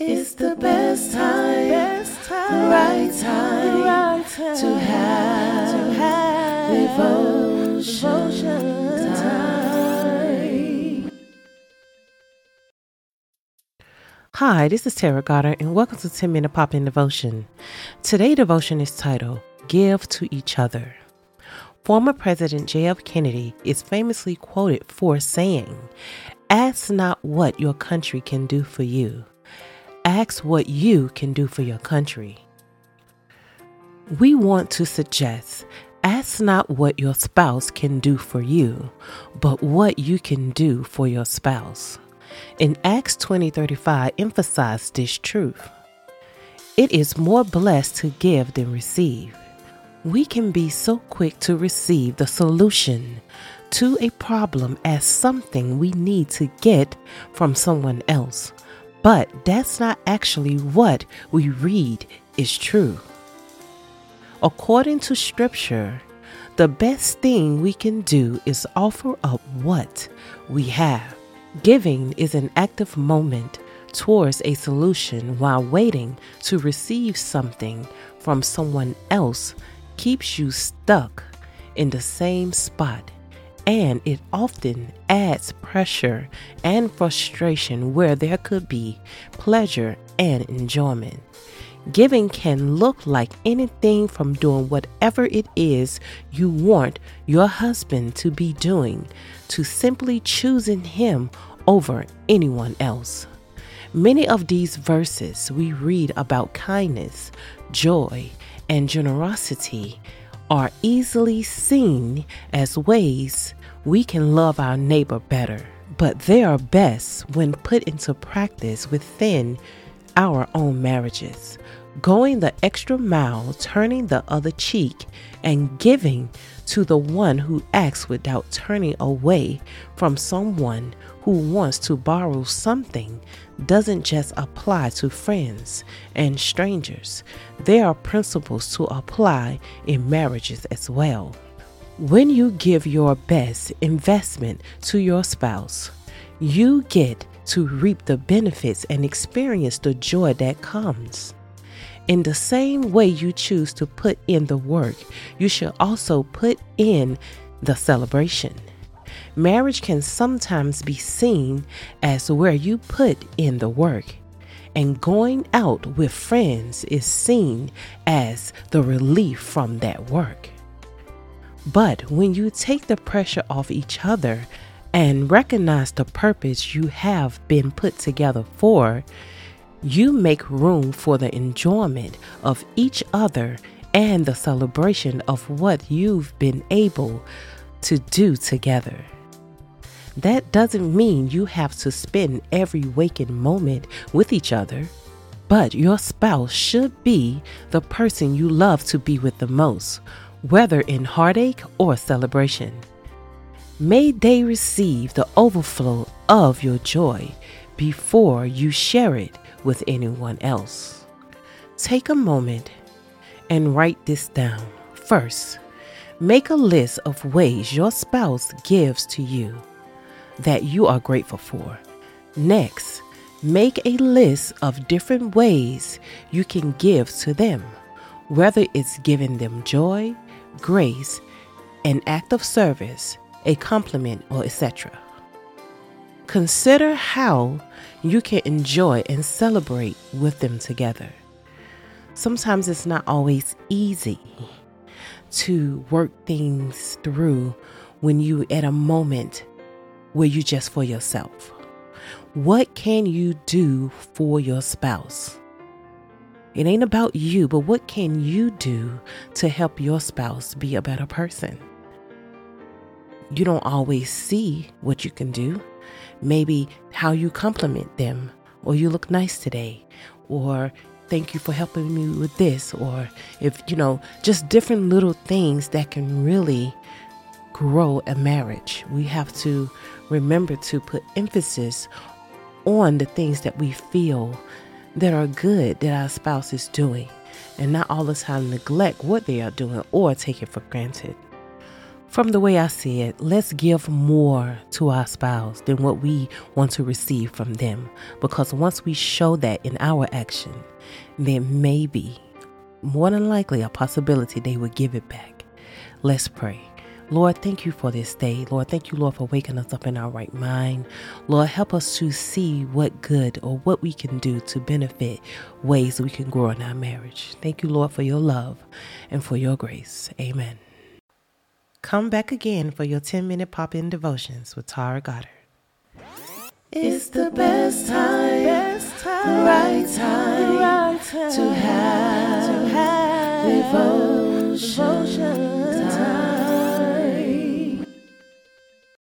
It's the best time, best time, right time, right time to have, to have devotion, devotion time. Hi, this is Tara Goddard, and welcome to 10 Minute Pop In Devotion. Today, devotion is titled Give to Each Other. Former President J.F. Kennedy is famously quoted for saying, Ask not what your country can do for you ask what you can do for your country. We want to suggest ask not what your spouse can do for you, but what you can do for your spouse. In Acts 20:35 emphasized this truth. It is more blessed to give than receive. We can be so quick to receive the solution to a problem as something we need to get from someone else but that's not actually what we read is true. According to Scripture, the best thing we can do is offer up what we have. Giving is an active moment towards a solution while waiting to receive something from someone else keeps you stuck in the same spot and it often adds pressure and frustration where there could be pleasure and enjoyment. Giving can look like anything from doing whatever it is you want your husband to be doing to simply choosing him over anyone else. Many of these verses we read about kindness, joy, and generosity are easily seen as ways we can love our neighbor better, but they are best when put into practice within our own marriages. Going the extra mile, turning the other cheek, and giving to the one who acts without turning away from someone who wants to borrow something doesn't just apply to friends and strangers. There are principles to apply in marriages as well. When you give your best investment to your spouse, you get to reap the benefits and experience the joy that comes. In the same way you choose to put in the work, you should also put in the celebration. Marriage can sometimes be seen as where you put in the work, and going out with friends is seen as the relief from that work. But when you take the pressure off each other and recognize the purpose you have been put together for, you make room for the enjoyment of each other and the celebration of what you've been able to do together. That doesn't mean you have to spend every waking moment with each other, but your spouse should be the person you love to be with the most whether in heartache or celebration. May they receive the overflow of your joy before you share it with anyone else. Take a moment and write this down. First, make a list of ways your spouse gives to you that you are grateful for. Next, make a list of different ways you can give to them, whether it's giving them joy, grace, an act of service, a compliment, or etc. Consider how you can enjoy and celebrate with them together. Sometimes it's not always easy to work things through when you at a moment where you just for yourself. What can you do for your spouse? It ain't about you, but what can you do to help your spouse be a better person? You don't always see what you can do. Maybe how you compliment them, or you look nice today, or thank you for helping me with this, or if, you know, just different little things that can really grow a marriage. We have to remember to put emphasis on the things that we feel that are good that our spouse is doing and not all the time neglect what they are doing or take it for granted. From the way I see it, let's give more to our spouse than what we want to receive from them. Because once we show that in our action, then maybe, more than likely, a possibility they will give it back. Let's pray. Lord, thank you for this day. Lord, thank you, Lord, for waking us up in our right mind. Lord, help us to see what good or what we can do to benefit ways we can grow in our marriage. Thank you, Lord, for your love and for your grace. Amen. Come back again for your 10 minute pop in devotions with Tara Goddard. It's the best time, best time the right time, right time to have, to have devotion, devotion time.